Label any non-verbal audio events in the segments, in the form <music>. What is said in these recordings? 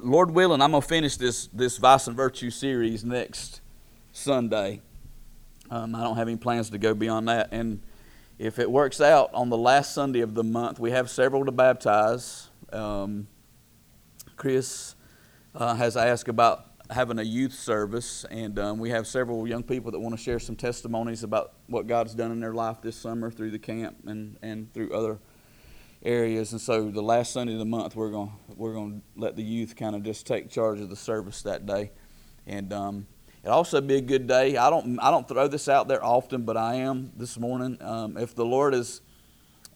Lord willing, I'm gonna finish this this Vice and Virtue series next Sunday. Um, I don't have any plans to go beyond that, and if it works out on the last Sunday of the month, we have several to baptize. Um, Chris uh, has asked about having a youth service, and um, we have several young people that want to share some testimonies about what God's done in their life this summer through the camp and, and through other areas. And so, the last Sunday of the month, we're going we're going to let the youth kind of just take charge of the service that day, and um, it also be a good day. I don't I don't throw this out there often, but I am this morning. Um, if the Lord is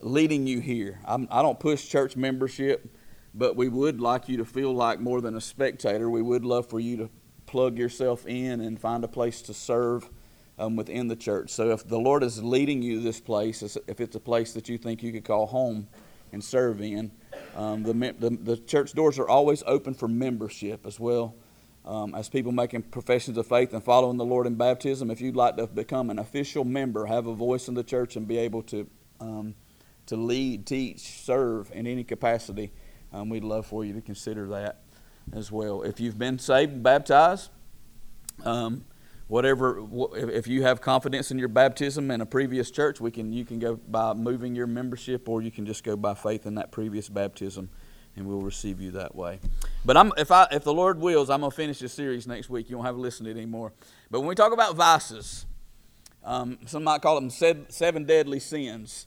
leading you here, I'm, I do not push church membership but we would like you to feel like more than a spectator. We would love for you to plug yourself in and find a place to serve um, within the church. So if the Lord is leading you to this place, if it's a place that you think you could call home and serve in, um, the, the, the, church doors are always open for membership as well. Um, as people making professions of faith and following the Lord in baptism, if you'd like to become an official member, have a voice in the church, and be able to um, to lead, teach, serve in any capacity, um, we'd love for you to consider that as well. If you've been saved, and baptized, um, whatever, if you have confidence in your baptism in a previous church, we can you can go by moving your membership, or you can just go by faith in that previous baptism, and we'll receive you that way. But I'm, if I if the Lord wills, I'm gonna finish this series next week. You won't have to listen to it anymore. But when we talk about vices, um, some might call them seven deadly sins.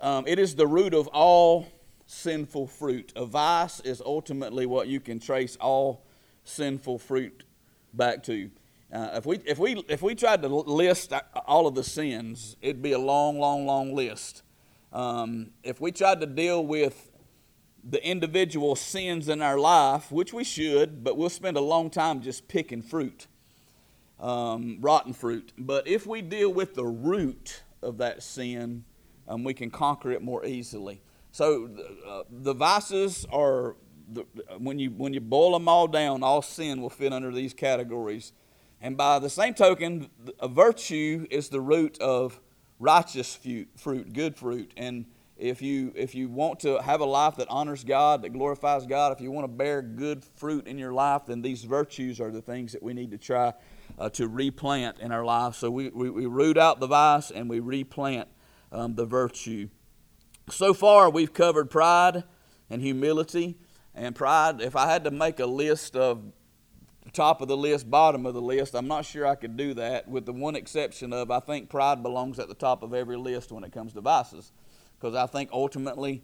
Um, it is the root of all sinful fruit. A vice is ultimately what you can trace all sinful fruit back to. Uh, if we if we if we tried to list all of the sins, it'd be a long, long, long list. Um, if we tried to deal with the individual sins in our life, which we should, but we'll spend a long time just picking fruit, um, rotten fruit. But if we deal with the root of that sin, um, we can conquer it more easily. So uh, the vices are the, when you when you boil them all down, all sin will fit under these categories. And by the same token, a virtue is the root of righteous fruit, good fruit. And if you if you want to have a life that honors God, that glorifies God, if you want to bear good fruit in your life, then these virtues are the things that we need to try uh, to replant in our life. So we, we, we, root out the vice and we replant um, the virtue. So far, we've covered pride and humility. And pride, if I had to make a list of top of the list, bottom of the list, I'm not sure I could do that, with the one exception of I think pride belongs at the top of every list when it comes to vices. Because I think ultimately,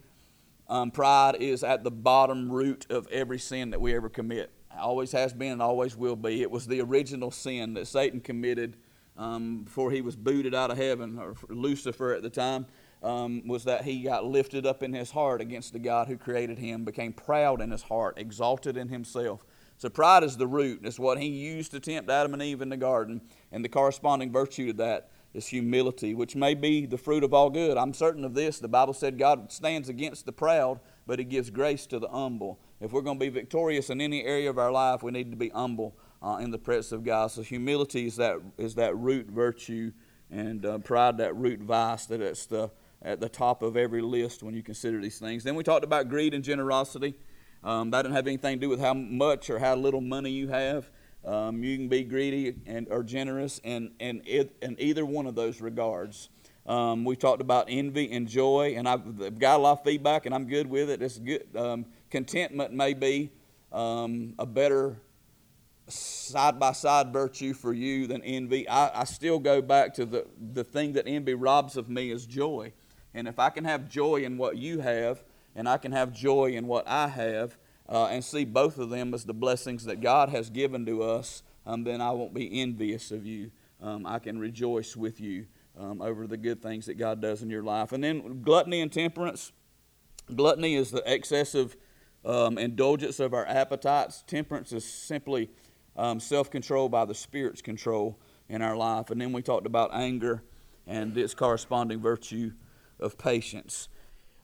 um, pride is at the bottom root of every sin that we ever commit. Always has been and always will be. It was the original sin that Satan committed um, before he was booted out of heaven, or Lucifer at the time um, was that he got lifted up in his heart against the God who created him, became proud in his heart, exalted in himself. So pride is the root. It's what he used to tempt Adam and Eve in the garden, and the corresponding virtue to that is humility, which may be the fruit of all good. I'm certain of this. The Bible said God stands against the proud, but he gives grace to the humble. If we're going to be victorious in any area of our life, we need to be humble uh, in the presence of God. So humility is that is that root virtue, and uh, pride that root vice. That it's the at the top of every list when you consider these things. Then we talked about greed and generosity. Um, that doesn't have anything to do with how much or how little money you have. Um, you can be greedy and or generous in, in, in either one of those regards. Um, we talked about envy and joy, and I've got a lot of feedback, and I'm good with it. It's good. Um, contentment may be um, a better side by side virtue for you than envy. I, I still go back to the, the thing that envy robs of me is joy. And if I can have joy in what you have, and I can have joy in what I have, uh, and see both of them as the blessings that God has given to us, um, then I won't be envious of you. Um, I can rejoice with you um, over the good things that God does in your life. And then gluttony and temperance. Gluttony is the excessive um, indulgence of our appetites. Temperance is simply um, self control by the Spirit's control in our life. And then we talked about anger and its corresponding virtue of patience.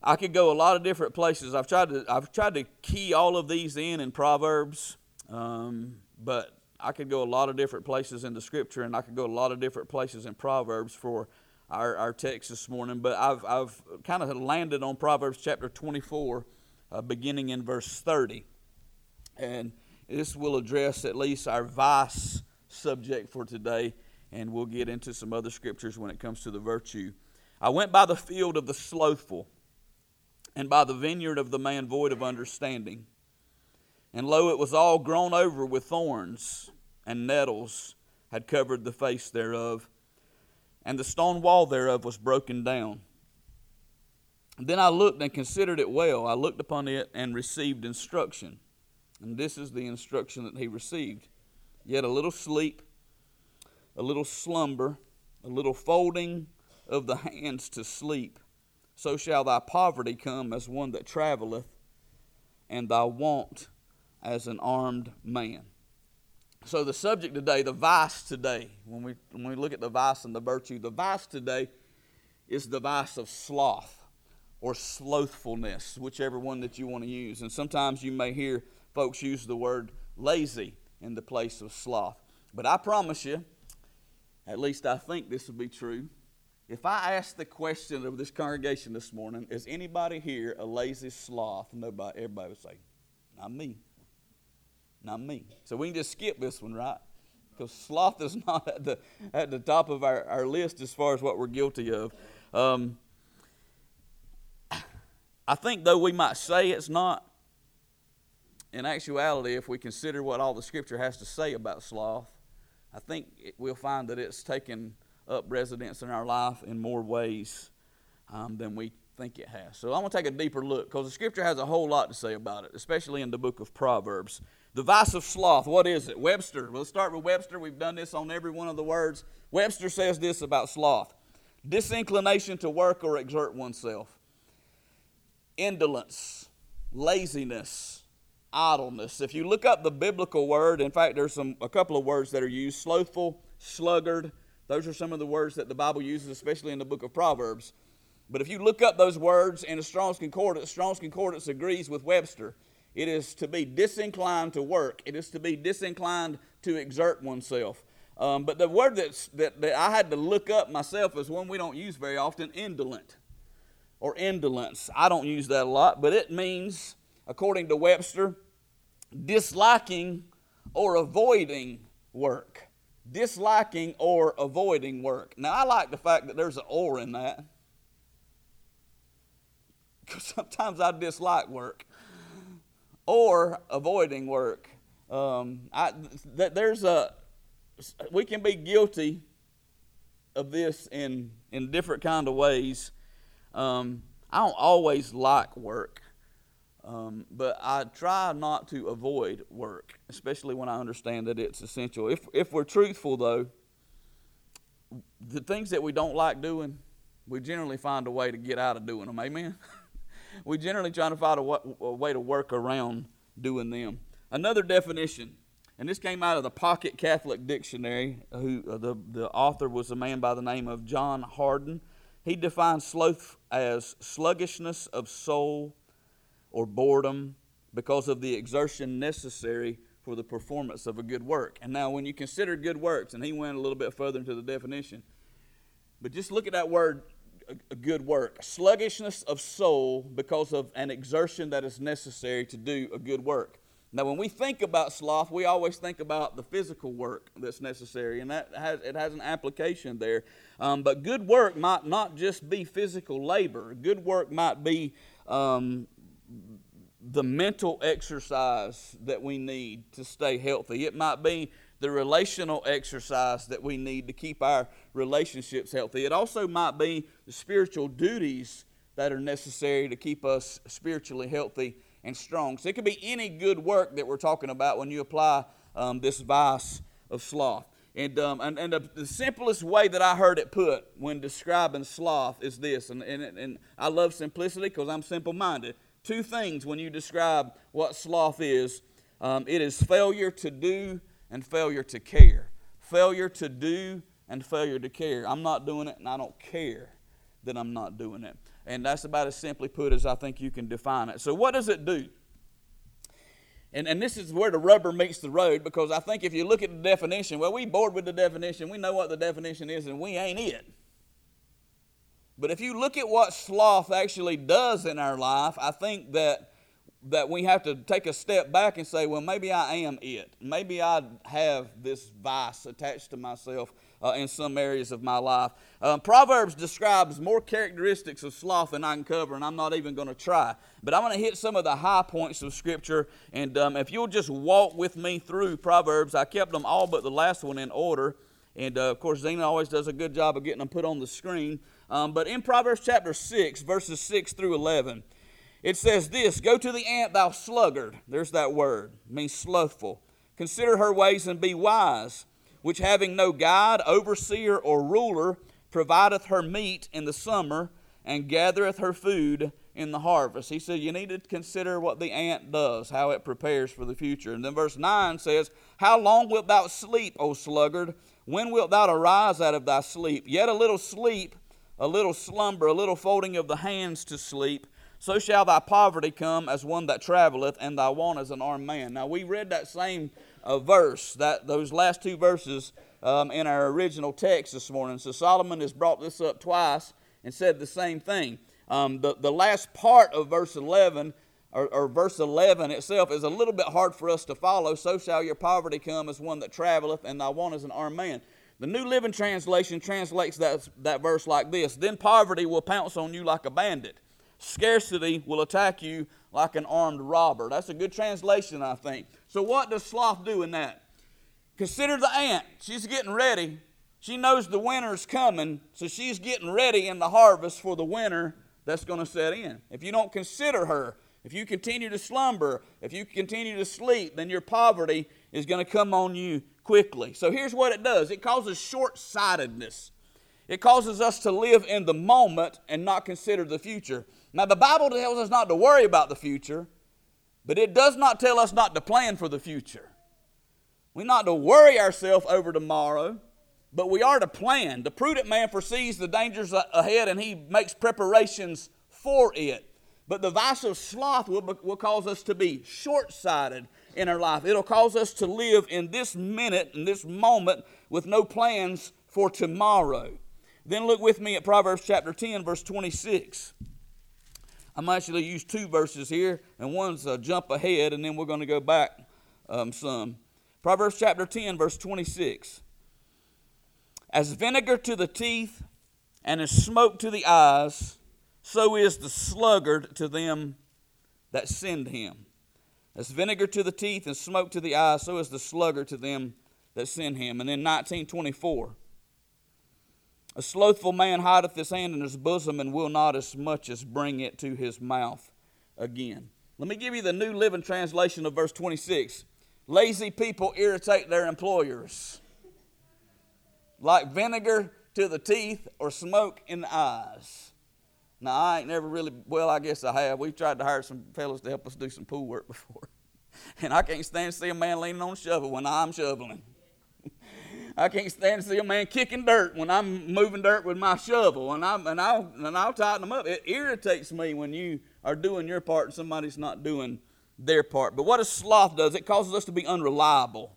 I could go a lot of different places. I've tried to I've tried to key all of these in in Proverbs, um, but I could go a lot of different places in the Scripture, and I could go a lot of different places in Proverbs for our, our text this morning. But I've I've kind of landed on Proverbs chapter 24, uh, beginning in verse 30. And this will address at least our vice subject for today, and we'll get into some other scriptures when it comes to the virtue. I went by the field of the slothful, and by the vineyard of the man void of understanding. And lo, it was all grown over with thorns, and nettles had covered the face thereof, and the stone wall thereof was broken down. Then I looked and considered it well. I looked upon it and received instruction. And this is the instruction that he received. Yet a little sleep, a little slumber, a little folding of the hands to sleep, so shall thy poverty come as one that travelleth, and thy want as an armed man. So, the subject today, the vice today, when we, when we look at the vice and the virtue, the vice today is the vice of sloth or slothfulness, whichever one that you want to use. And sometimes you may hear folks use the word lazy in the place of sloth. But I promise you, at least I think this will be true. If I ask the question of this congregation this morning, is anybody here a lazy sloth? Nobody, everybody would say, not me. Not me. So we can just skip this one, right? Because sloth is <laughs> not at the, at the top of our, our list as far as what we're guilty of. Um, I think, though we might say it's not, in actuality, if we consider what all the Scripture has to say about sloth, I think it, we'll find that it's taken up residence in our life in more ways um, than we think it has. So I'm going to take a deeper look because the Scripture has a whole lot to say about it, especially in the book of Proverbs. The vice of sloth, what is it? Webster. We'll start with Webster. We've done this on every one of the words. Webster says this about sloth disinclination to work or exert oneself, indolence, laziness, idleness. If you look up the biblical word, in fact, there's some a couple of words that are used: slothful, sluggard. Those are some of the words that the Bible uses, especially in the book of Proverbs. But if you look up those words in a Strong's Concordance, Strong's Concordance agrees with Webster. It is to be disinclined to work. It is to be disinclined to exert oneself. Um, but the word that's, that, that I had to look up myself is one we don't use very often indolent or indolence. I don't use that a lot, but it means, according to Webster, disliking or avoiding work. Disliking or avoiding work. Now, I like the fact that there's an or in that. Because sometimes I dislike work or avoiding work. Um, I, th- there's a, we can be guilty of this in, in different kind of ways. Um, I don't always like work. Um, but I try not to avoid work, especially when I understand that it's essential. If, if we're truthful, though, the things that we don't like doing, we generally find a way to get out of doing them. Amen? <laughs> we generally try to find a, a way to work around doing them. Another definition, and this came out of the Pocket Catholic Dictionary, who uh, the, the author was a man by the name of John Hardon. He defines sloth as sluggishness of soul or boredom because of the exertion necessary for the performance of a good work. And now, when you consider good works, and he went a little bit further into the definition, but just look at that word, a good work. Sluggishness of soul because of an exertion that is necessary to do a good work. Now, when we think about sloth, we always think about the physical work that's necessary, and that has, it has an application there. Um, but good work might not just be physical labor. Good work might be um, the mental exercise that we need to stay healthy. It might be the relational exercise that we need to keep our relationships healthy. It also might be the spiritual duties that are necessary to keep us spiritually healthy and strong. So it could be any good work that we're talking about when you apply um, this vice of sloth. And, um, and, and the, the, simplest way that I heard it put when describing sloth is this, and, and, and I love simplicity because I'm simple minded two things when you describe what sloth is um, it is failure to do and failure to care. Failure to do and failure to care. I'm not doing it and I don't care that I'm not doing it. And that's about as simply put as I think you can define it. So, what does it do? And, and this is where the rubber meets the road because I think if you look at the definition, well, we bored with the definition. We know what the definition is and we ain't it. But if you look at what sloth actually does in our life, I think that that we have to take a step back and say, well, maybe I am it. Maybe I have this vice attached to myself uh, in some areas of my life. Um, Proverbs describes more characteristics of sloth than I can cover, and I'm not even going to try. But I'm going to hit some of the high points of Scripture, and um, if you'll just walk with me through Proverbs, I kept them all but the last one in order. And uh, of course, Zena always does a good job of getting them put on the screen. Um, but in Proverbs chapter 6, verses 6 through 11, it says this Go to the ant, thou sluggard. There's that word, means slothful. Consider her ways and be wise, which having no guide, overseer, or ruler, provideth her meat in the summer and gathereth her food in the harvest. He said, You need to consider what the ant does, how it prepares for the future. And then verse 9 says, How long wilt thou sleep, O sluggard? When wilt thou arise out of thy sleep? Yet a little sleep, a little slumber, a little folding of the hands to sleep so shall thy poverty come as one that traveleth, and thy want as an armed man. Now we read that same uh, verse, that those last two verses um, in our original text this morning. So Solomon has brought this up twice and said the same thing. Um, the, the last part of verse 11, or, or verse 11 itself, is a little bit hard for us to follow. So shall your poverty come as one that traveleth, and thy want as an armed man. The New Living Translation translates that, that verse like this Then poverty will pounce on you like a bandit Scarcity will attack you like an armed robber. That's a good translation, I think. So, what does sloth do in that? Consider the ant. She's getting ready. She knows the winter's coming, so she's getting ready in the harvest for the winter that's going to set in. If you don't consider her, if you continue to slumber, if you continue to sleep, then your poverty is going to come on you quickly. So here's what it does it causes short sightedness. It causes us to live in the moment and not consider the future. Now, the Bible tells us not to worry about the future, but it does not tell us not to plan for the future. We're not to worry ourselves over tomorrow, but we are to plan. The prudent man foresees the dangers ahead and he makes preparations for it. But the vice of sloth will, will cause us to be short sighted in our life. It'll cause us to live in this minute, in this moment, with no plans for tomorrow. Then look with me at Proverbs chapter 10, verse 26. I'm actually use two verses here, and one's a jump ahead, and then we're going to go back um, some. Proverbs chapter 10, verse 26. As vinegar to the teeth and as smoke to the eyes, so is the sluggard to them that send him. As vinegar to the teeth and smoke to the eyes, so is the sluggard to them that send him. And then 1924. A slothful man hideth his hand in his bosom and will not as much as bring it to his mouth again. Let me give you the New Living Translation of verse 26. Lazy people irritate their employers like vinegar to the teeth or smoke in the eyes. Now, I ain't never really, well, I guess I have. We've tried to hire some fellows to help us do some pool work <laughs> before. And I can't stand to see a man leaning on a shovel when I'm shoveling. <laughs> I can't stand to see a man kicking dirt when I'm moving dirt with my shovel, and, I'm, and, I'll, and I'll tighten them up. It irritates me when you are doing your part and somebody's not doing their part. But what a sloth does, it causes us to be unreliable.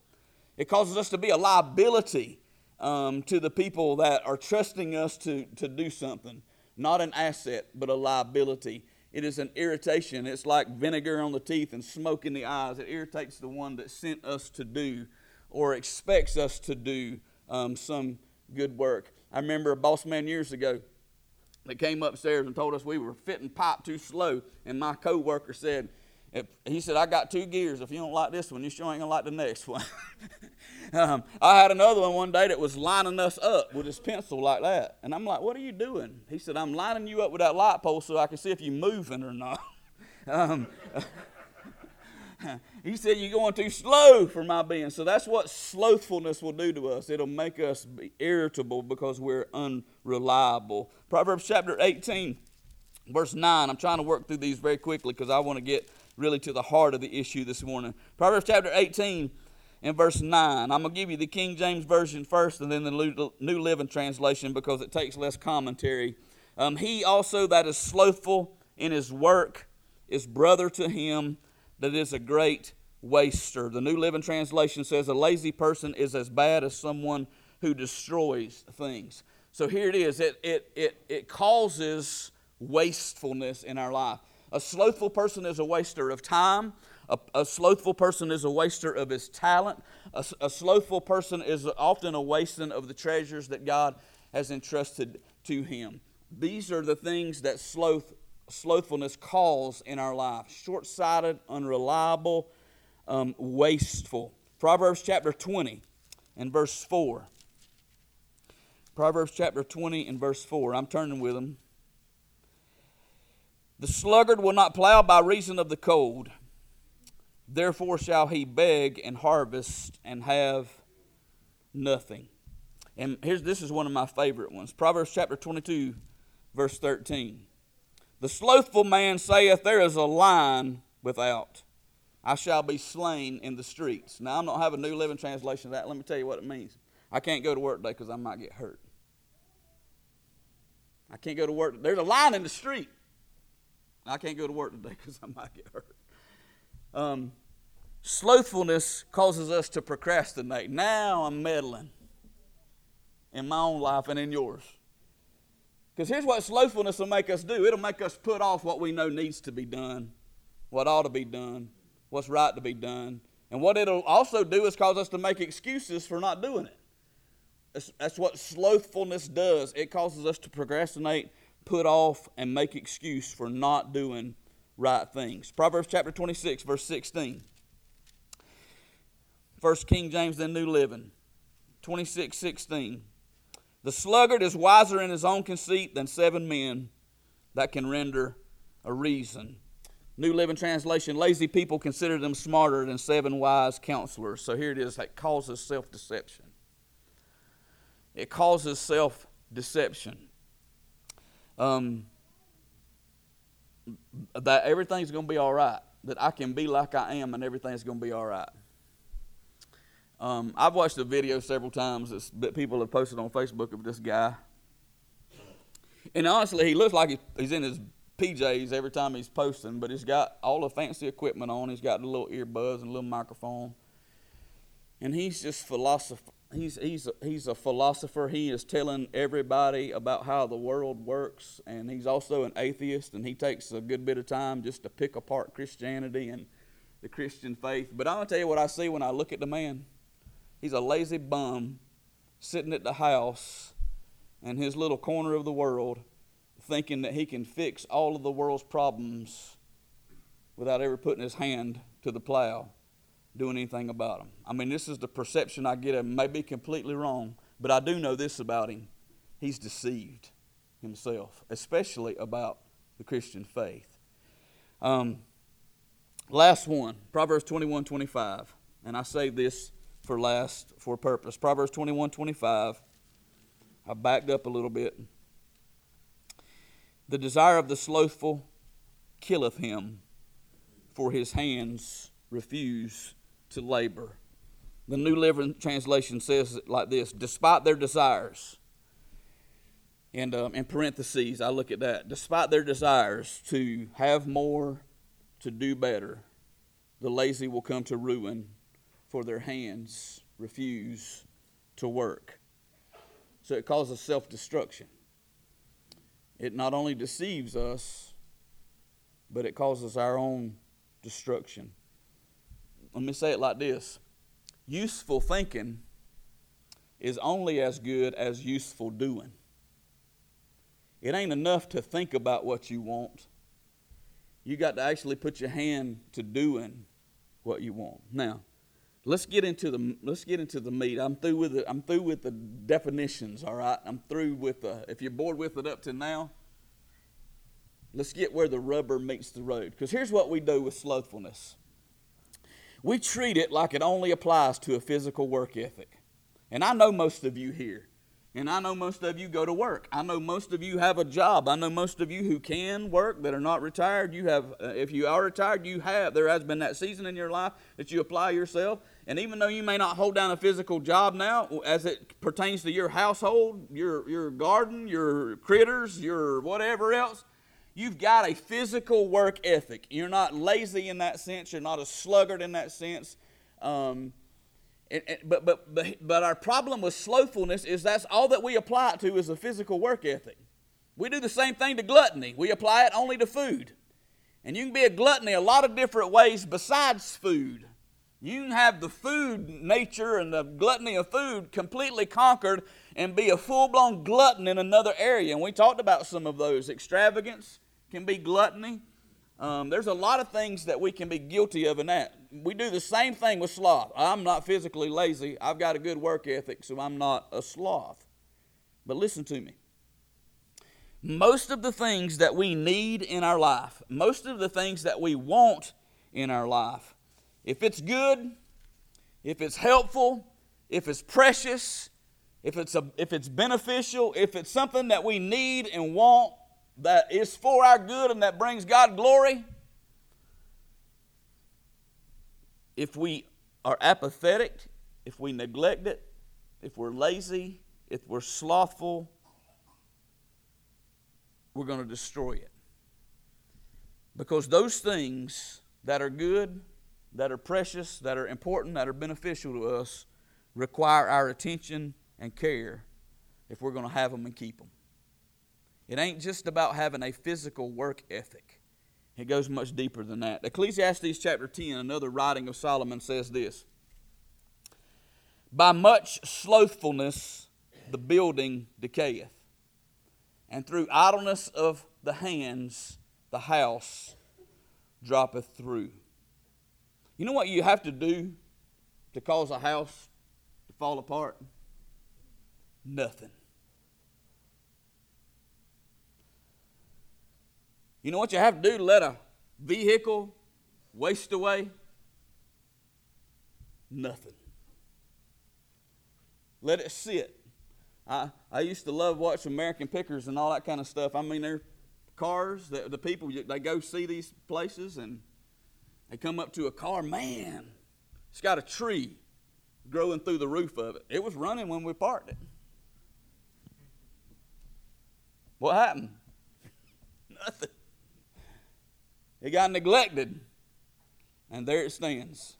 It causes us to be a liability um, to the people that are trusting us to, to do something. Not an asset, but a liability. It is an irritation. It's like vinegar on the teeth and smoke in the eyes. It irritates the one that sent us to do or expects us to do um, some good work. I remember a boss man years ago that came upstairs and told us we were fitting pipe too slow, and my coworker said, he said, I got two gears. If you don't like this one, you sure ain't gonna like the next one. <laughs> um, I had another one one day that was lining us up with his pencil like that. And I'm like, What are you doing? He said, I'm lining you up with that light pole so I can see if you're moving or not. <laughs> um, <laughs> he said, You're going too slow for my being. So that's what slothfulness will do to us. It'll make us be irritable because we're unreliable. Proverbs chapter 18, verse 9. I'm trying to work through these very quickly because I want to get really to the heart of the issue this morning. Proverbs chapter 18 and verse 9. I'm going to give you the King James Version first and then the New Living Translation because it takes less commentary. Um, he also that is slothful in his work is brother to him that is a great waster. The New Living Translation says a lazy person is as bad as someone who destroys things. So here it is. It, it, it, it causes wastefulness in our life. A slothful person is a waster of time. A, a slothful person is a waster of his talent. A, a slothful person is often a wasting of the treasures that God has entrusted to him. These are the things that sloth, slothfulness calls in our life short sighted, unreliable, um, wasteful. Proverbs chapter 20 and verse 4. Proverbs chapter 20 and verse 4. I'm turning with them. The sluggard will not plow by reason of the cold. Therefore shall he beg and harvest and have nothing. And here's this is one of my favorite ones. Proverbs chapter 22 verse 13. The slothful man saith, There is a lion without. I shall be slain in the streets. Now, I don't have a New Living Translation of that. Let me tell you what it means. I can't go to work today because I might get hurt. I can't go to work. There's a lion in the street. I can't go to work today <laughs> because I might get hurt. Um, slothfulness causes us to procrastinate. Now I'm meddling in my own life and in yours. Because here's what slothfulness will make us do it'll make us put off what we know needs to be done, what ought to be done, what's right to be done. And what it'll also do is cause us to make excuses for not doing it. That's, that's what slothfulness does. It causes us to procrastinate, put off, and make excuse for not doing right things. Proverbs chapter 26, verse 16. First King James, then New Living. 26, 16. The sluggard is wiser in his own conceit than seven men that can render a reason. New Living Translation Lazy people consider them smarter than seven wise counselors. So here it is it causes self deception. It causes self deception. Um, that everything's going to be all right. That I can be like I am and everything's going to be all right. Um, I've watched the video several times that people have posted on Facebook of this guy. And honestly, he looks like he's in his PJs every time he's posting, but he's got all the fancy equipment on. He's got the little earbuds and a little microphone. And he's just philosopher. He's, he's, a, he's a philosopher. He is telling everybody about how the world works. And he's also an atheist, and he takes a good bit of time just to pick apart Christianity and the Christian faith. But I'm going to tell you what I see when I look at the man. He's a lazy bum sitting at the house in his little corner of the world thinking that he can fix all of the world's problems without ever putting his hand to the plow, doing anything about him. I mean, this is the perception I get him. May be completely wrong, but I do know this about him. He's deceived himself, especially about the Christian faith. Um, last one, Proverbs 21 25. And I say this for last for purpose. Proverbs 21 25. I backed up a little bit. The desire of the slothful killeth him, for his hands refuse to labor. The New Living Translation says it like this Despite their desires, and um, in parentheses, I look at that. Despite their desires to have more, to do better, the lazy will come to ruin for their hands refuse to work. So it causes self destruction. It not only deceives us, but it causes our own destruction. Let me say it like this useful thinking is only as good as useful doing. It ain't enough to think about what you want. You got to actually put your hand to doing what you want. Now, let's get into the let's get into the meat. I'm through with it. I'm through with the definitions. All right, I'm through with the. If you're bored with it up to now, let's get where the rubber meets the road. Because here's what we do with slothfulness. We treat it like it only applies to a physical work ethic. And I know most of you here. And I know most of you go to work. I know most of you have a job. I know most of you who can work that are not retired. You have, uh, if you are retired, you have. There has been that season in your life that you apply yourself. And even though you may not hold down a physical job now, as it pertains to your household, your your garden, your critters, your whatever else, you've got a physical work ethic. You're not lazy in that sense. You're not a sluggard in that sense. Um, but, but, but, but our problem with slothfulness is that's all that we apply it to is a physical work ethic. We do the same thing to gluttony. We apply it only to food. And you can be a gluttony a lot of different ways besides food. You can have the food nature and the gluttony of food completely conquered and be a full blown glutton in another area. And we talked about some of those. Extravagance can be gluttony. Um, there's a lot of things that we can be guilty of in that. We do the same thing with sloth. I'm not physically lazy. I've got a good work ethic, so I'm not a sloth. But listen to me. Most of the things that we need in our life, most of the things that we want in our life, if it's good, if it's helpful, if it's precious, if it's, a, if it's beneficial, if it's something that we need and want that is for our good and that brings God glory, if we are apathetic, if we neglect it, if we're lazy, if we're slothful, we're going to destroy it. Because those things that are good, that are precious, that are important, that are beneficial to us require our attention and care if we're going to have them and keep them. It ain't just about having a physical work ethic. It goes much deeper than that. Ecclesiastes chapter 10, another writing of Solomon, says this By much slothfulness the building decayeth, and through idleness of the hands the house droppeth through. You know what you have to do to cause a house to fall apart? Nothing. You know what you have to do to let a vehicle waste away? Nothing. Let it sit. I, I used to love watching American Pickers and all that kind of stuff. I mean, they're cars, the, the people, they go see these places and they come up to a car, man, it's got a tree growing through the roof of it. It was running when we parked it. What happened? <laughs> Nothing. It got neglected, and there it stands.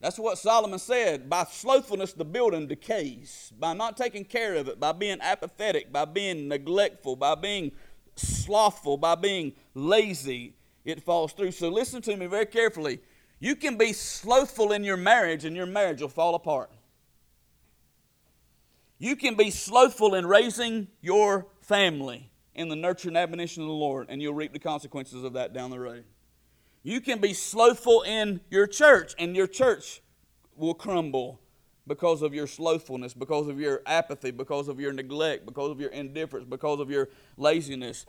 That's what Solomon said. By slothfulness, the building decays. By not taking care of it, by being apathetic, by being neglectful, by being slothful, by being lazy, it falls through. So listen to me very carefully. You can be slothful in your marriage, and your marriage will fall apart. You can be slothful in raising your family in the nurture and admonition of the Lord, and you'll reap the consequences of that down the road. You can be slothful in your church, and your church will crumble because of your slothfulness, because of your apathy, because of your neglect, because of your indifference, because of your laziness.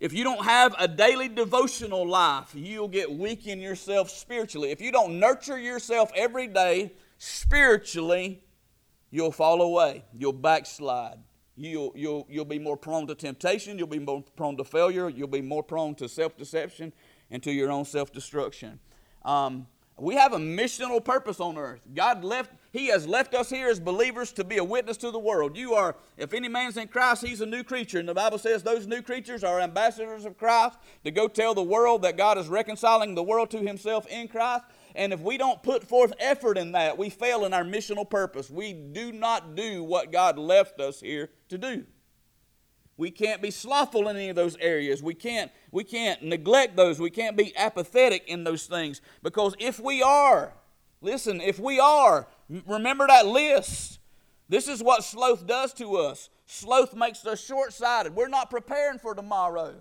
If you don't have a daily devotional life, you'll get weak in yourself spiritually. If you don't nurture yourself every day spiritually, you'll fall away. You'll backslide. You'll, you'll, you'll be more prone to temptation. You'll be more prone to failure. You'll be more prone to self deception and to your own self destruction. Um, we have a missional purpose on earth. God left, He has left us here as believers to be a witness to the world. You are, if any man's in Christ, he's a new creature. And the Bible says those new creatures are ambassadors of Christ to go tell the world that God is reconciling the world to Himself in Christ. And if we don't put forth effort in that, we fail in our missional purpose. We do not do what God left us here to do. We can't be slothful in any of those areas. We can't, we can't neglect those. We can't be apathetic in those things. Because if we are, listen, if we are, remember that list. This is what sloth does to us. Sloth makes us short sighted. We're not preparing for tomorrow.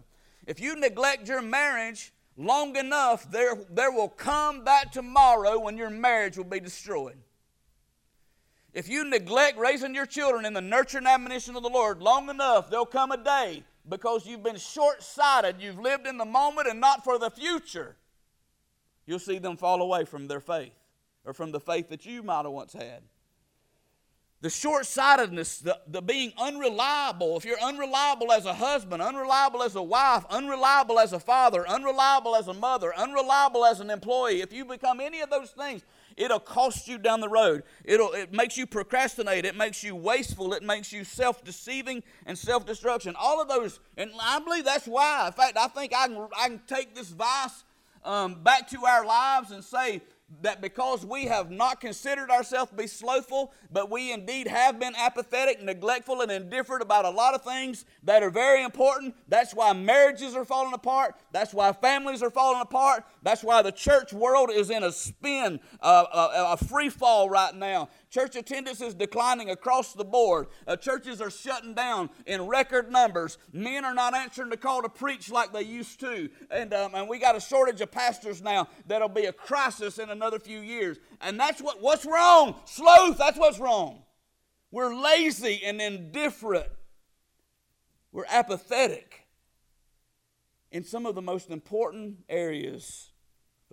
If you neglect your marriage long enough, there, there will come that tomorrow when your marriage will be destroyed. If you neglect raising your children in the nurture and admonition of the Lord long enough, there'll come a day because you've been short sighted, you've lived in the moment and not for the future. You'll see them fall away from their faith or from the faith that you might have once had. The short sightedness, the, the being unreliable. If you're unreliable as a husband, unreliable as a wife, unreliable as a father, unreliable as a mother, unreliable as an employee, if you become any of those things, It'll cost you down the road. It'll, it makes you procrastinate. It makes you wasteful. It makes you self deceiving and self destruction. All of those, and I believe that's why. In fact, I think I can, I can take this vice um, back to our lives and say that because we have not considered ourselves to be slothful, but we indeed have been apathetic, neglectful, and indifferent about a lot of things that are very important. That's why marriages are falling apart. That's why families are falling apart. That's why the church world is in a spin, uh, a, a free fall right now. Church attendance is declining across the board. Uh, churches are shutting down in record numbers. Men are not answering the call to preach like they used to. And, um, and we got a shortage of pastors now that'll be a crisis in another few years. And that's what, what's wrong? Sloth, that's what's wrong. We're lazy and indifferent. We're apathetic in some of the most important areas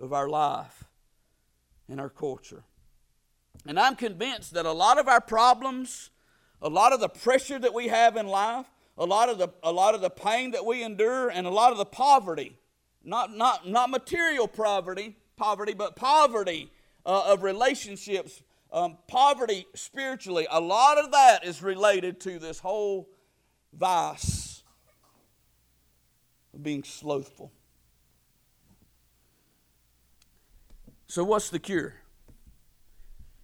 of our life and our culture. And I'm convinced that a lot of our problems, a lot of the pressure that we have in life, a lot of the, a lot of the pain that we endure, and a lot of the poverty, not, not, not material poverty, poverty, but poverty uh, of relationships, um, poverty spiritually, a lot of that is related to this whole vice of being slothful. So, what's the cure?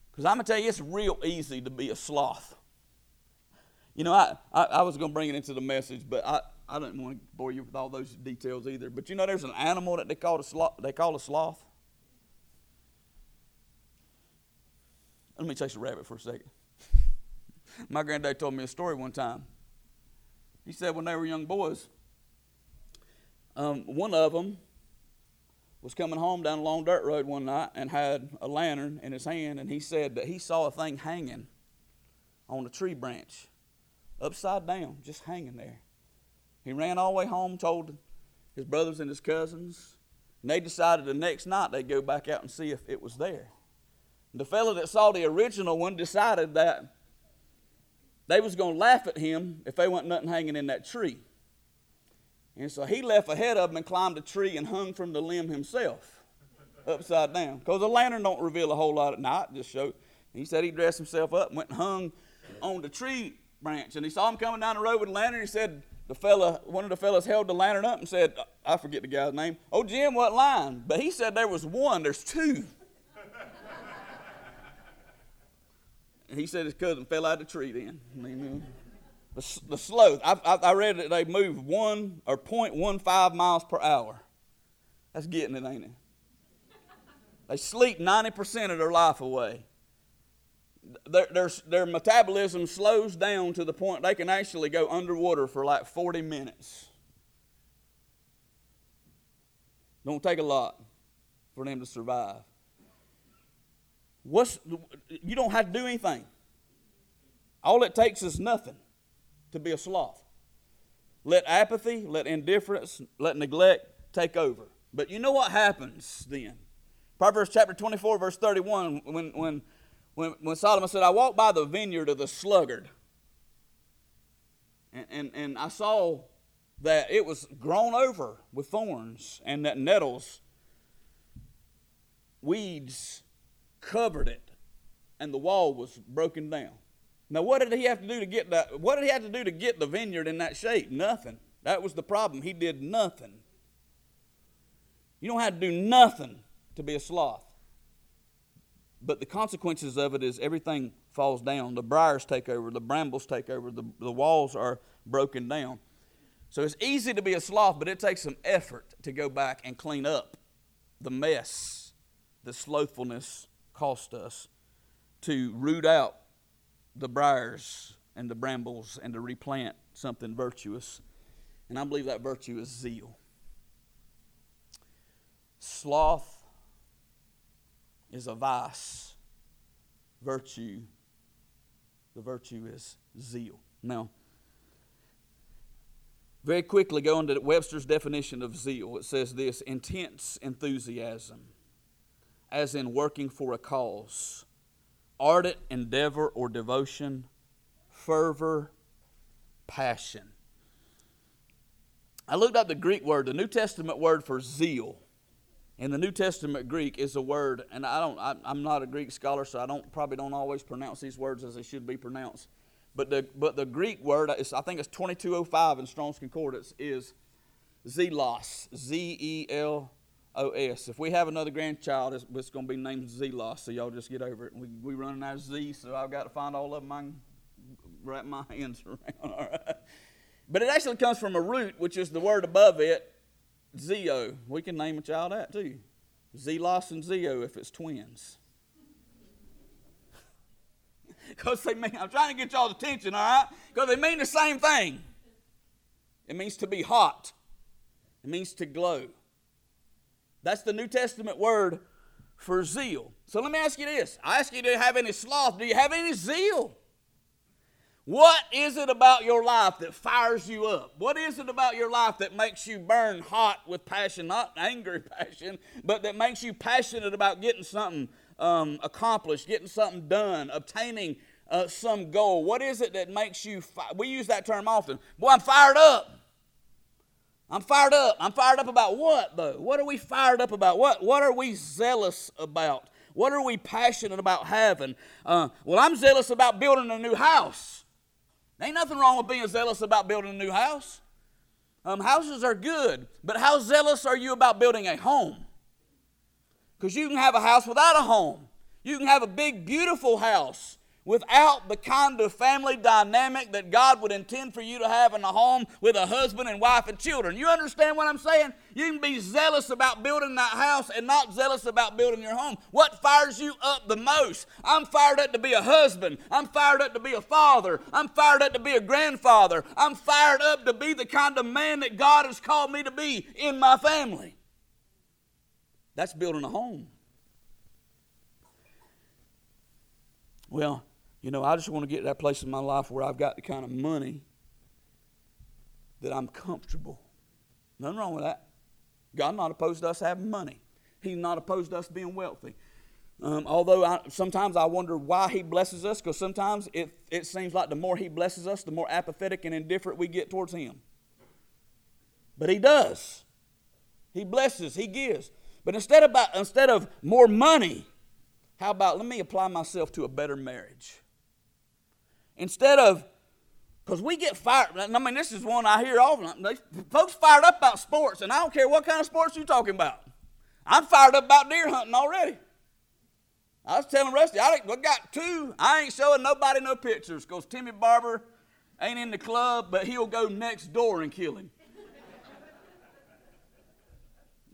Because I'm going to tell you, it's real easy to be a sloth. You know, I, I, I was going to bring it into the message, but I, I didn't want to bore you with all those details either. But you know, there's an animal that they call a sloth. They call a sloth. Let me chase a rabbit for a second. <laughs> My granddad told me a story one time. He said when they were young boys, um, one of them was coming home down a long dirt road one night and had a lantern in his hand, and he said that he saw a thing hanging on a tree branch, upside down, just hanging there. He ran all the way home, told his brothers and his cousins, and they decided the next night they'd go back out and see if it was there. The fellow that saw the original one decided that they was going to laugh at him if they wasn't nothing hanging in that tree. And so he left ahead of them and climbed a tree and hung from the limb himself, upside down. Because a lantern don't reveal a whole lot at night, just show. He said he dressed himself up and went and hung on the tree branch. And he saw him coming down the road with a lantern. He said, the fella, one of the fellas held the lantern up and said, I forget the guy's name. Oh, Jim, what line? But he said there was one, there's two. and <laughs> he said his cousin fell out of the tree then. The, the sloth, I, I, I read that they move one or 0.15 miles per hour. That's getting it, ain't it? They sleep 90% of their life away. Their, their, their metabolism slows down to the point they can actually go underwater for like 40 minutes. Don't take a lot for them to survive. What's, you don't have to do anything. All it takes is nothing to be a sloth. Let apathy, let indifference, let neglect take over. But you know what happens then? Proverbs chapter 24, verse 31, when, when, when, when Solomon said, I walked by the vineyard of the sluggard, and, and, and I saw that it was grown over with thorns, and that nettles, weeds covered it, and the wall was broken down. Now, what did he have to do to get that? What did he have to do to get the vineyard in that shape? Nothing. That was the problem. He did nothing. You don't have to do nothing to be a sloth. But the consequences of it is everything falls down. The briars take over, the brambles take over, the, the walls are broken down. So it's easy to be a sloth, but it takes some effort to go back and clean up the mess the slothfulness cost us, to root out the briars and the brambles and to replant something virtuous. And I believe that virtue is zeal. Sloth is a vice. Virtue, the virtue is zeal. Now, very quickly going to Webster's definition of zeal. It says this intense enthusiasm, as in working for a cause ardent endeavor or devotion, fervor, passion. I looked up the Greek word, the New Testament word for zeal. In the New Testament Greek is a word, and I don't, I, am not a Greek scholar, so I don't probably don't always pronounce these words as they should be pronounced. But the, but the Greek word, is, I think it's 2205 in Strong's Concordance, is zelos, Z E L O S. If we have another grandchild, it's, it's going to be named Zelos, so y'all just get over it. We we running out of Z, so I've got to find all of them I can wrap my <laughs> hands around. All right. But it actually comes from a root, which is the word above it, Zeo. We can name a child that too. Zelos and Zeo if it's twins. <laughs> Because they mean, I'm trying to get y'all's attention, all right? Because they mean the same thing. It means to be hot, it means to glow. That's the New Testament word for zeal. So let me ask you this I ask you, do you have any sloth? Do you have any zeal? What is it about your life that fires you up? What is it about your life that makes you burn hot with passion, not angry <laughs> passion, but that makes you passionate about getting something um, accomplished, getting something done, obtaining uh, some goal? What is it that makes you? Fi- we use that term often. Boy, I'm fired up. I'm fired up. I'm fired up about what though? What are we fired up about? What What are we zealous about? What are we passionate about having? Uh, well, I'm zealous about building a new house. Ain't nothing wrong with being zealous about building a new house. Um, houses are good, but how zealous are you about building a home? Because you can have a house without a home. You can have a big, beautiful house without the kind of family dynamic that God would intend for you to have in a home with a husband and wife and children. You understand what I'm saying? You can be zealous about building that house and not zealous about building your home. What fires you up the most? I'm fired up to be a husband. I'm fired up to be a father. I'm fired up to be a grandfather. I'm fired up to be the kind of man that God has called me to be in my family. That's building a home. Well, you know, I just want to get to that place in my life where I've got the kind of money that I'm comfortable. Nothing wrong with that. God not opposed to us having money. He's not opposed to us being wealthy. Um, although I, sometimes I wonder why He blesses us, because sometimes it, it seems like the more He blesses us, the more apathetic and indifferent we get towards Him. But He does. He blesses, He gives. But instead of, instead of more money, how about let me apply myself to a better marriage? Instead of, because we get fired. I mean, this is one I hear often. Folks fired up about sports, and I don't care what kind of sports you're talking about. I'm fired up about deer hunting already. I was telling Rusty, I got two. I ain't showing nobody no pictures because Timmy Barber ain't in the club, but he'll go next door and kill him.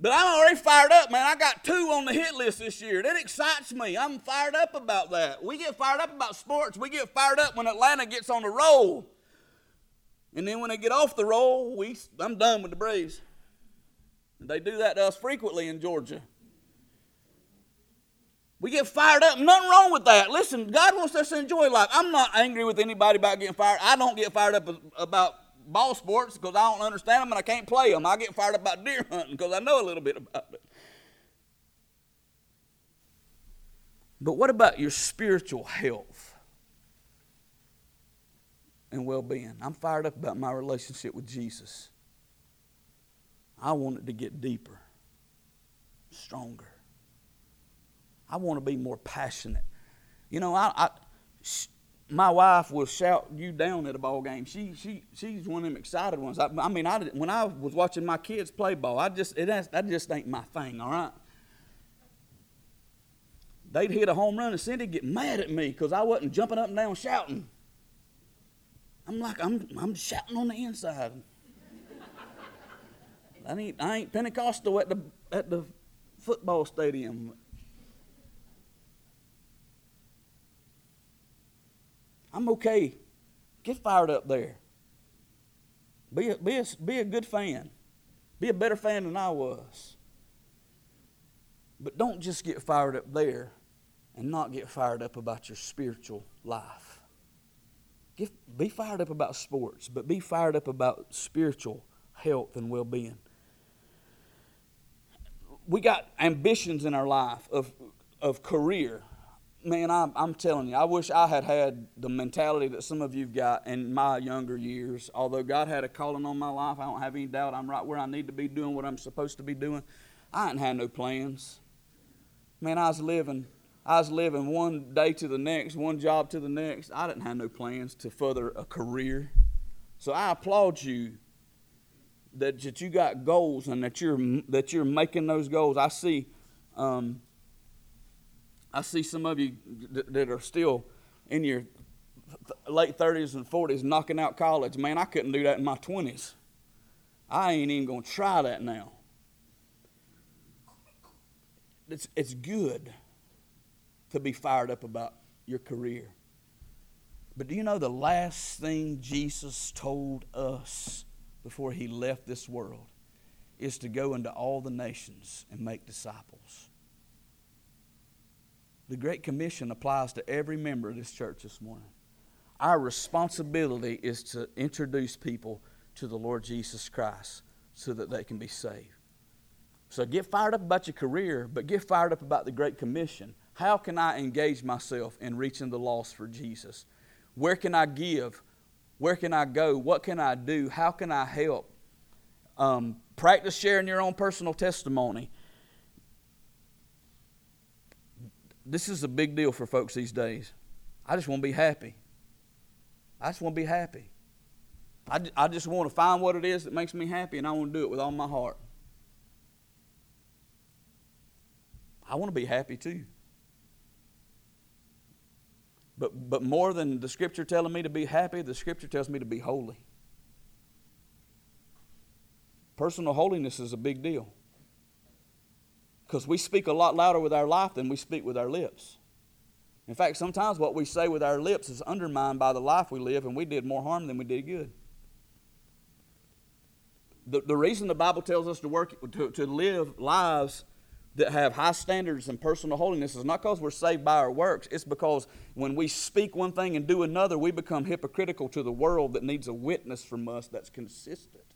But I'm already fired up, man. I got two on the hit list this year. That excites me. I'm fired up about that. We get fired up about sports. We get fired up when Atlanta gets on the roll. And then when they get off the roll, we, I'm done with the Braves. They do that to us frequently in Georgia. We get fired up. Nothing wrong with that. Listen, God wants us to enjoy life. I'm not angry with anybody about getting fired. I don't get fired up about ball sports because I don't understand them and I can't play them. I get fired up about deer hunting because I know a little bit about it. But what about your spiritual health and well being? I'm fired up about my relationship with Jesus. I want it to get deeper, stronger. I want to be more passionate. You know, I, I my wife will shout you down at a ball game. She she she's one of them excited ones. I, I mean, I when I was watching my kids play ball, I just it that just ain't my thing. All right. They'd hit a home run and Cindy get mad at me because I wasn't jumping up and down shouting. I'm like I'm I'm shouting on the inside. I ain't I ain't Pentecostal at the at the football stadium. I'm okay. Get fired up there. Be a, be a, be a good fan. Be a better fan than I was. But don't just get fired up there and not get fired up about your spiritual life. Get, be fired up about sports, but be fired up about spiritual health and well being. We got ambitions in our life of, of career, man, I'm, I'm telling you, I wish I had had the mentality that some of you've got in my younger years. Although God had a calling on my life, I don't have any doubt I'm right where I need to be doing what I'm supposed to be doing. I ain't had no plans. Man, I was living, I was living one day to the next, one job to the next. I didn't have no plans to further a career. So I applaud you that, that you got goals and that you're that you're making those goals. I see, um, I see some of you that are still in your late 30s and 40s knocking out college. Man, I couldn't do that in my 20s. I ain't even going to try that now. It's, it's good to be fired up about your career. But do you know the last thing Jesus told us before he left this world is to go into all the nations and make disciples? The Great Commission applies to every member of this church this morning. Our responsibility is to introduce people to the Lord Jesus Christ so that they can be saved. So get fired up about your career, but get fired up about the Great Commission. How can I engage myself in reaching the lost for Jesus? Where can I give? Where can I go? What can I do? How can I help? Um, practice sharing your own personal testimony. This is a big deal for folks these days. I just want to be happy. I just want to be happy. I, I just want to find what it is that makes me happy, and I want to do it with all my heart. I want to be happy too. But, but more than the scripture telling me to be happy, the scripture tells me to be holy. Personal holiness is a big deal. Because we speak a lot louder with our life than we speak with our lips. In fact, sometimes what we say with our lips is undermined by the life we live, and we did more harm than we did good. The, the reason the Bible tells us to work to, to live lives that have high standards and personal holiness is not because we're saved by our works. It's because when we speak one thing and do another, we become hypocritical to the world that needs a witness from us that's consistent.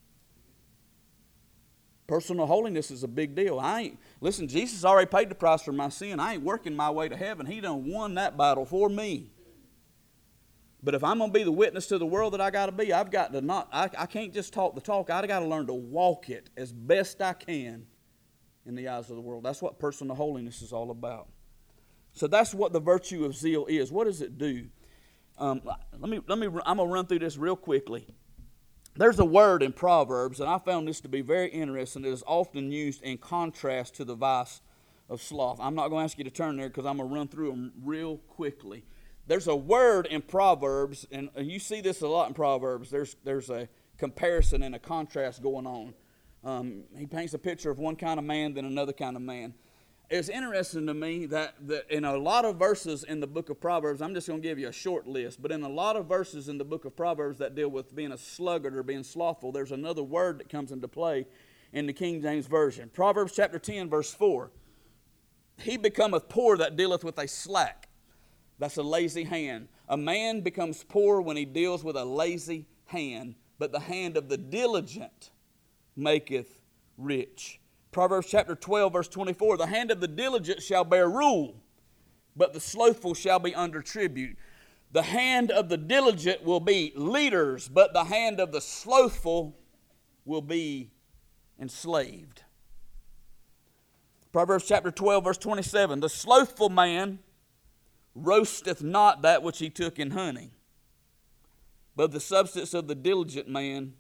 Personal holiness is a big deal. I ain't listen, Jesus already paid the price for my sin. I ain't working my way to heaven. He done won that battle for me. But if I'm gonna be the witness to the world that I gotta be, I've got to not I, I can't just talk the talk, I gotta learn to walk it as best I can in the eyes of the world. That's what personal holiness is all about. So that's what the virtue of zeal is. What does it do? Um, let me, let me, I'm to run through this real quickly. There's a word in Proverbs, and I found this to be very interesting. It is often used in contrast to the vice of sloth. I'm not going to ask you to turn there because I'm going to run through them real quickly. There's a word in Proverbs, and you see this a lot in Proverbs. There's, there's a comparison and a contrast going on. Um, he paints a picture of one kind of man, then another kind of man. It's interesting to me that, in a lot of verses in the book of Proverbs, I'm just going to give you a short list, but in a lot of verses in the book of Proverbs that deal with being a sluggard or being slothful, there's another word that comes into play in the King James Version. Proverbs chapter 10, verse 4. He becometh poor that dealeth with a slack. That's a lazy hand. A man becomes poor when he deals with a lazy hand, but the hand of the diligent maketh rich. Proverbs chapter 12, verse 24 The hand of the diligent shall bear rule, but the slothful shall be under tribute. The hand of the diligent will be leaders, but the hand of the slothful will be enslaved. Proverbs chapter 12, verse 27 The slothful man roasteth not that which he took in honey, but the substance of the diligent man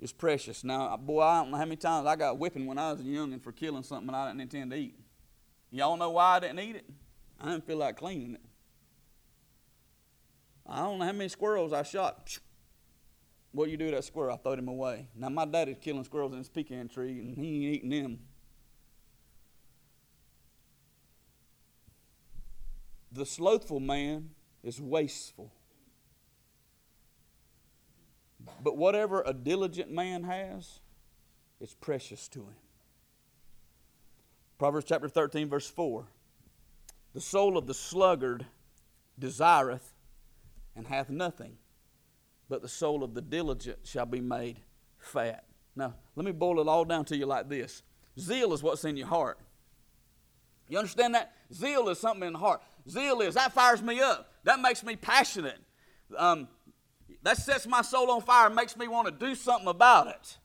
is precious. Now, boy, I don't know how many times I got whipping when I was young and for killing something I didn't intend to eat. Y'all know why I didn't eat it? I didn't feel like cleaning it. I don't know how many squirrels I shot. What you do to that squirrel? I throwed him away. Now, my daddy's killing squirrels in his pecan tree, and he ain't eating them. The slothful man is wasteful. But whatever a diligent man has, it's precious to him. Proverbs chapter 13, verse 4 The soul of the sluggard desireth and hath nothing, but the soul of the diligent shall be made fat. Now, let me boil it all down to you like this Zeal is what's in your heart. You understand that? Zeal is something in the heart. Zeal is, that fires me up. That makes me passionate. Um, that sets my soul on fire and makes me want to do something about it.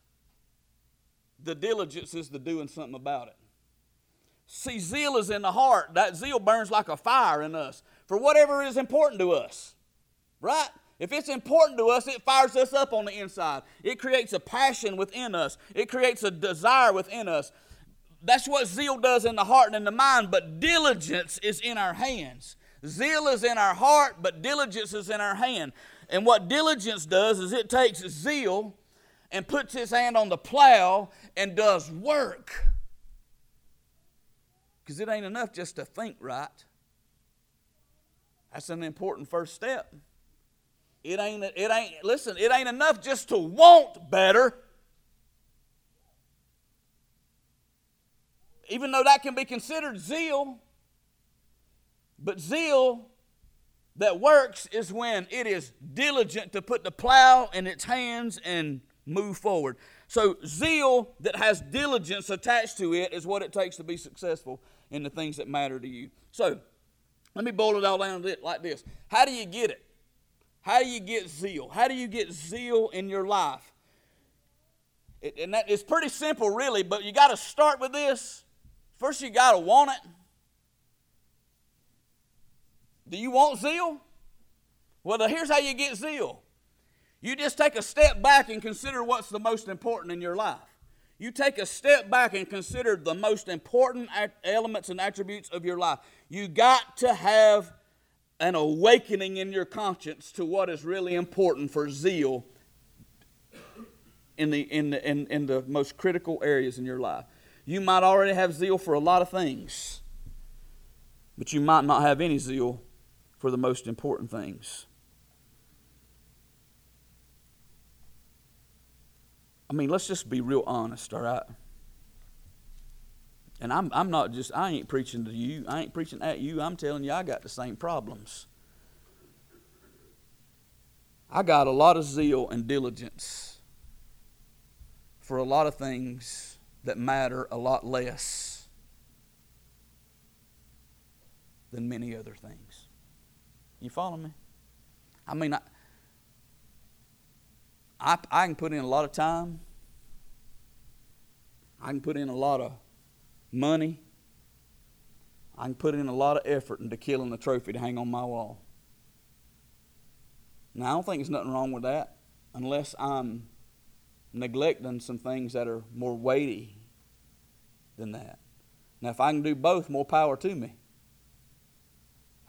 The diligence is the doing something about it. See, zeal is in the heart. That zeal burns like a fire in us for whatever is important to us. Right? If it's important to us, it fires us up on the inside. It creates a passion within us, it creates a desire within us. That's what zeal does in the heart and in the mind, but diligence is in our hands. Zeal is in our heart, but diligence is in our hand. And what diligence does is it takes zeal and puts his hand on the plow and does work. Because it ain't enough just to think right. That's an important first step. It ain't, it ain't, listen, it ain't enough just to want better. Even though that can be considered zeal, but zeal that works is when it is diligent to put the plow in its hands and move forward. So, zeal that has diligence attached to it is what it takes to be successful in the things that matter to you. So, let me boil it all down like this How do you get it? How do you get zeal? How do you get zeal in your life? It, and that, it's pretty simple, really, but you got to start with this. First, you got to want it. Do you want zeal? Well, here's how you get zeal you just take a step back and consider what's the most important in your life. You take a step back and consider the most important elements and attributes of your life. You got to have an awakening in your conscience to what is really important for zeal in the, in the, in, in the most critical areas in your life. You might already have zeal for a lot of things, but you might not have any zeal for the most important things. I mean, let's just be real honest, all right? And I'm, I'm not just, I ain't preaching to you. I ain't preaching at you. I'm telling you, I got the same problems. I got a lot of zeal and diligence for a lot of things that matter a lot less than many other things. You follow me? I mean, I, I, I can put in a lot of time. I can put in a lot of money. I can put in a lot of effort into killing the trophy to hang on my wall. Now, I don't think there's nothing wrong with that unless I'm neglecting some things that are more weighty than that. Now, if I can do both, more power to me.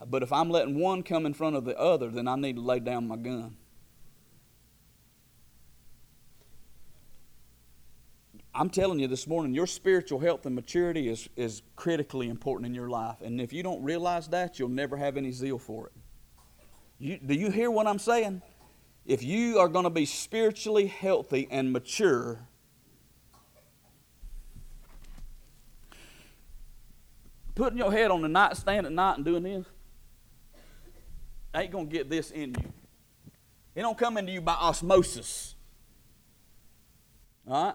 But if I'm letting one come in front of the other, then I need to lay down my gun. I'm telling you this morning, your spiritual health and maturity is, is critically important in your life. And if you don't realize that, you'll never have any zeal for it. You, do you hear what I'm saying? If you are going to be spiritually healthy and mature, putting your head on the nightstand at night and doing this ain't going to get this in you. It don't come into you by osmosis. All right?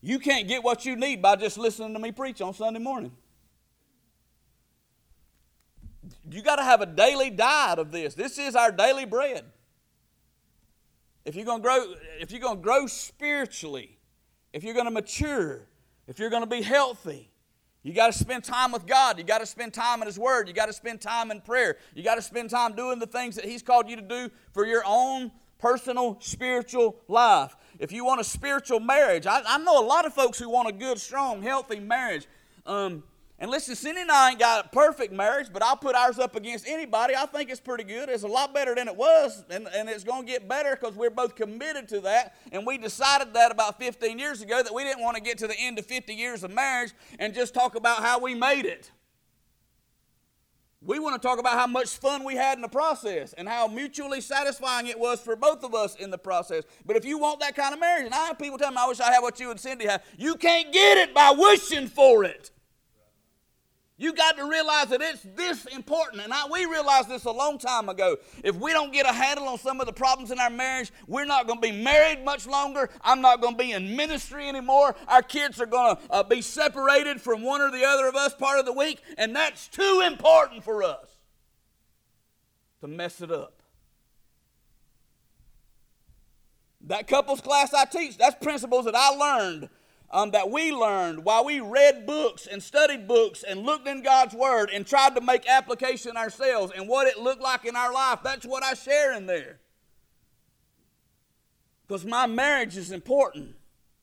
You can't get what you need by just listening to me preach on Sunday morning. You got to have a daily diet of this. This is our daily bread. If you're going to grow, if you're going to grow spiritually, if you're going to mature, if you're going to be healthy, you got to spend time with God. You got to spend time in His Word. You got to spend time in prayer. You got to spend time doing the things that He's called you to do for your own personal spiritual life. If you want a spiritual marriage, I, I know a lot of folks who want a good, strong, healthy marriage. Um, and listen, Cindy and I ain't got a perfect marriage, but I'll put ours up against anybody. I think it's pretty good. It's a lot better than it was, and, and it's going to get better because we're both committed to that. And we decided that about 15 years ago that we didn't want to get to the end of 50 years of marriage and just talk about how we made it. We want to talk about how much fun we had in the process and how mutually satisfying it was for both of us in the process. But if you want that kind of marriage, and I have people tell me, I wish I had what you and Cindy have, you can't get it by wishing for it. You got to realize that it's this important. And I, we realized this a long time ago. If we don't get a handle on some of the problems in our marriage, we're not going to be married much longer. I'm not going to be in ministry anymore. Our kids are going to uh, be separated from one or the other of us part of the week. And that's too important for us to mess it up. That couples class I teach, that's principles that I learned um, that we learned while we read books and studied books and looked in God's Word and tried to make application ourselves and what it looked like in our life. That's what I share in there. Because my marriage is important,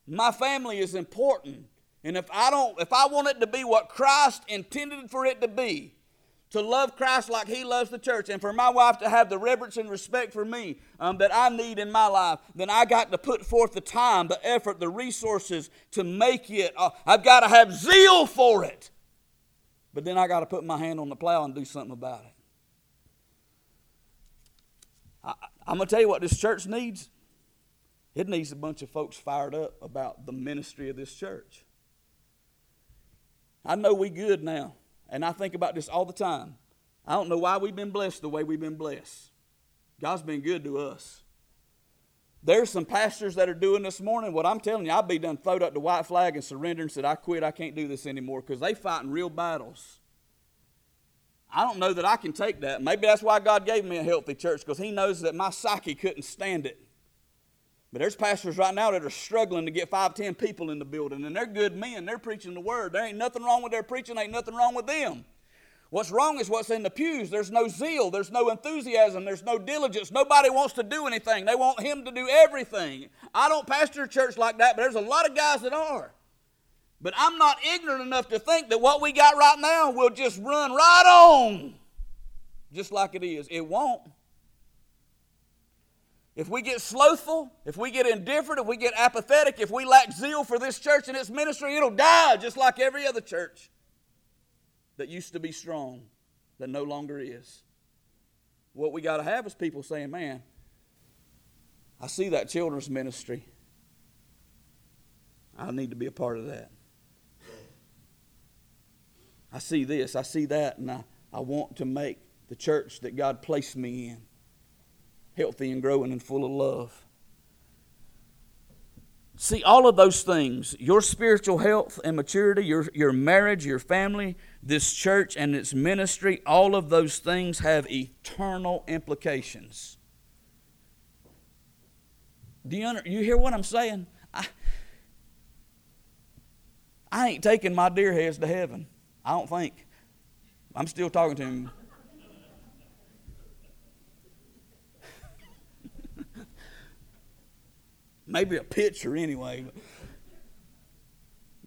my family is important. And if I don't, if I want it to be what Christ intended for it to be, to love Christ like He loves the church, and for my wife to have the reverence and respect for me um, that I need in my life, then I got to put forth the time, the effort, the resources to make it. Uh, I've got to have zeal for it. But then I got to put my hand on the plow and do something about it. I, I'm going to tell you what this church needs. It needs a bunch of folks fired up about the ministry of this church. I know we good now. And I think about this all the time. I don't know why we've been blessed the way we've been blessed. God's been good to us. There's some pastors that are doing this morning. What I'm telling you, I'd be done throwed up the white flag and surrender and said, I quit, I can't do this anymore because they fighting real battles. I don't know that I can take that. Maybe that's why God gave me a healthy church because He knows that my psyche couldn't stand it. But there's pastors right now that are struggling to get five, ten people in the building, and they're good men. They're preaching the word. There ain't nothing wrong with their preaching, ain't nothing wrong with them. What's wrong is what's in the pews. There's no zeal, there's no enthusiasm, there's no diligence. Nobody wants to do anything. They want him to do everything. I don't pastor a church like that, but there's a lot of guys that are. But I'm not ignorant enough to think that what we got right now will just run right on just like it is. It won't. If we get slothful, if we get indifferent, if we get apathetic, if we lack zeal for this church and its ministry, it'll die just like every other church that used to be strong, that no longer is. What we got to have is people saying, man, I see that children's ministry. I need to be a part of that. I see this, I see that, and I, I want to make the church that God placed me in healthy and growing and full of love. See, all of those things your spiritual health and maturity, your, your marriage, your family, this church and its ministry all of those things have eternal implications. Do you, under, you hear what I'm saying? I, I ain't taking my deer heads to heaven. I don't think. I'm still talking to him maybe a picture anyway.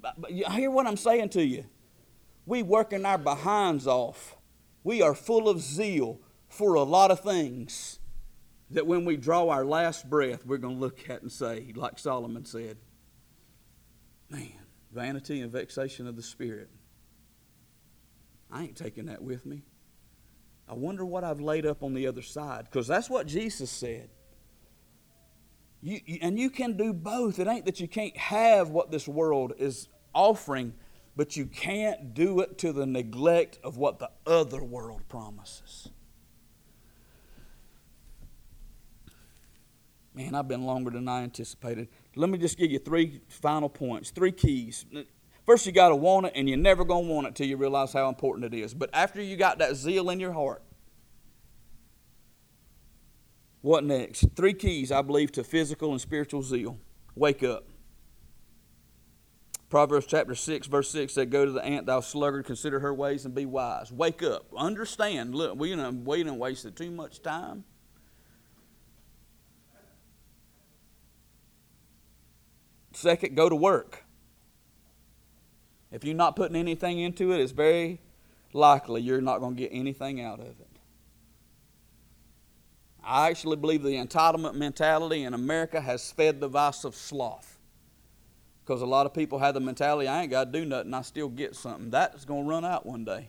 But, but you hear what I'm saying to you? We working our behinds off. We are full of zeal for a lot of things that when we draw our last breath, we're going to look at and say, like Solomon said, man, vanity and vexation of the spirit. I ain't taking that with me. I wonder what I've laid up on the other side, because that's what Jesus said. You, and you can do both. It ain't that you can't have what this world is offering, but you can't do it to the neglect of what the other world promises. Man, I've been longer than I anticipated. Let me just give you three final points, three keys. First, you got to want it, and you're never going to want it till you realize how important it is. But after you got that zeal in your heart, what next? Three keys, I believe, to physical and spiritual zeal. Wake up. Proverbs chapter 6, verse 6 said, Go to the ant, thou sluggard, consider her ways and be wise. Wake up. Understand. Look, we done waited and wasted too much time. Second, go to work. If you're not putting anything into it, it's very likely you're not going to get anything out of it. I actually believe the entitlement mentality in America has fed the vice of sloth. Because a lot of people have the mentality, I ain't got to do nothing, I still get something. That's going to run out one day.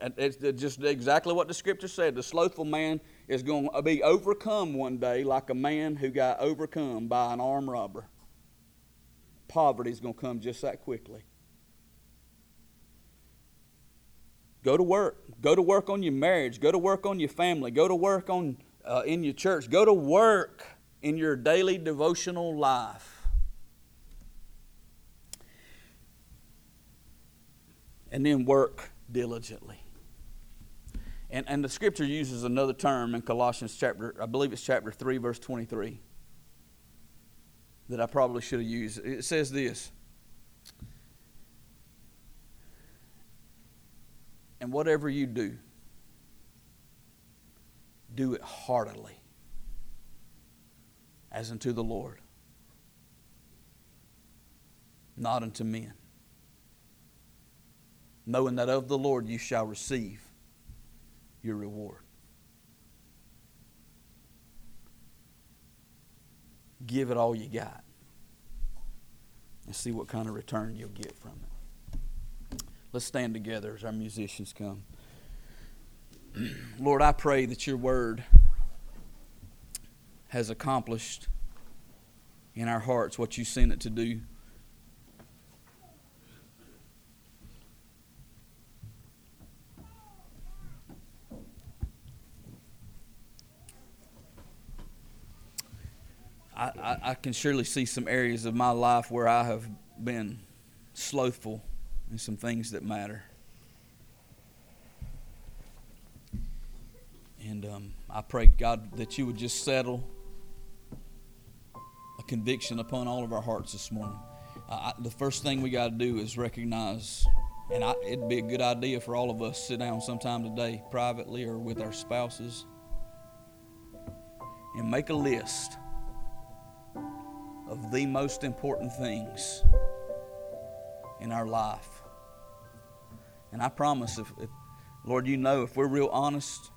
It's just exactly what the scripture said. The slothful man is going to be overcome one day like a man who got overcome by an armed robber. Poverty is going to come just that quickly. Go to work. Go to work on your marriage. Go to work on your family. Go to work on uh, in your church. Go to work in your daily devotional life. And then work diligently. And, and the scripture uses another term in Colossians chapter, I believe it's chapter 3, verse 23. that I probably should have used. It says this. And whatever you do, do it heartily, as unto the Lord, not unto men, knowing that of the Lord you shall receive your reward. Give it all you got and see what kind of return you'll get from it. Let's stand together as our musicians come. <clears throat> Lord, I pray that your word has accomplished in our hearts what you sent it to do. I, I, can surely see some areas of my life where I have been slothful in some things that matter. And um, I pray, God, that you would just settle a conviction upon all of our hearts this morning. Uh, I, the first thing we got to do is recognize, and I, it'd be a good idea for all of us to sit down sometime today, privately or with our spouses, and make a list of the most important things in our life. And I promise, if, if, Lord, you know, if we're real honest,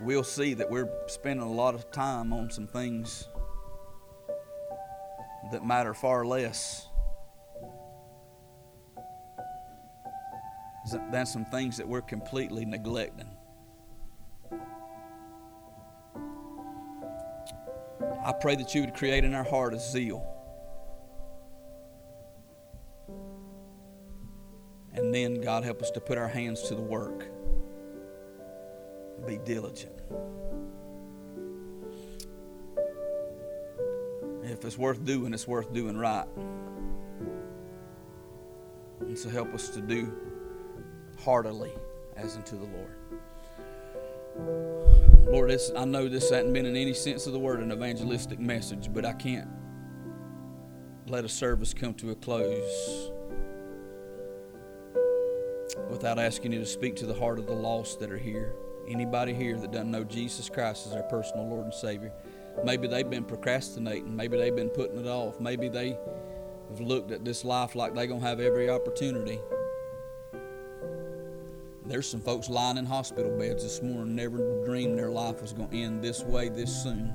we'll see that we're spending a lot of time on some things that matter far less than some things that we're completely neglecting. I pray that you would create in our heart a zeal. And then, God, help us to put our hands to the work. Be diligent. If it's worth doing, it's worth doing right. And so help us to do heartily as unto the Lord. Lord, this, I know this hasn't been in any sense of the word an evangelistic message, but I can't let a service come to a close without asking you to speak to the heart of the lost that are here. Anybody here that doesn't know Jesus Christ as their personal Lord and Savior. Maybe they've been procrastinating. Maybe they've been putting it off. Maybe they have looked at this life like they're going to have every opportunity. There's some folks lying in hospital beds this morning, never dreamed their life was going to end this way this soon.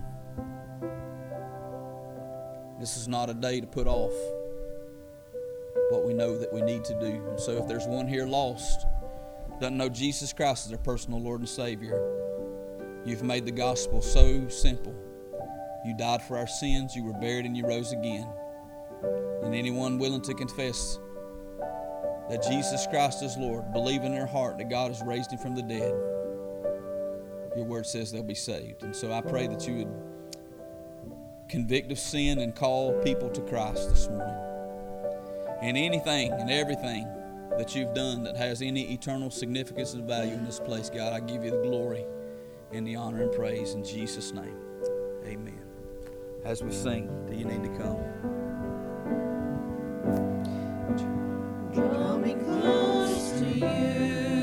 This is not a day to put off what we know that we need to do. And so if there's one here lost, doesn't know Jesus Christ as their personal Lord and Savior, you've made the gospel so simple. You died for our sins, you were buried, and you rose again. And anyone willing to confess that Jesus Christ is Lord, believe in their heart that God has raised him from the dead, your word says they'll be saved. And so I pray that you would convict of sin and call people to Christ this morning. And anything and everything that you've done that has any eternal significance and value in this place, God, I give you the glory and the honor and praise in Jesus' name. Amen. As we sing, do you need to come? feel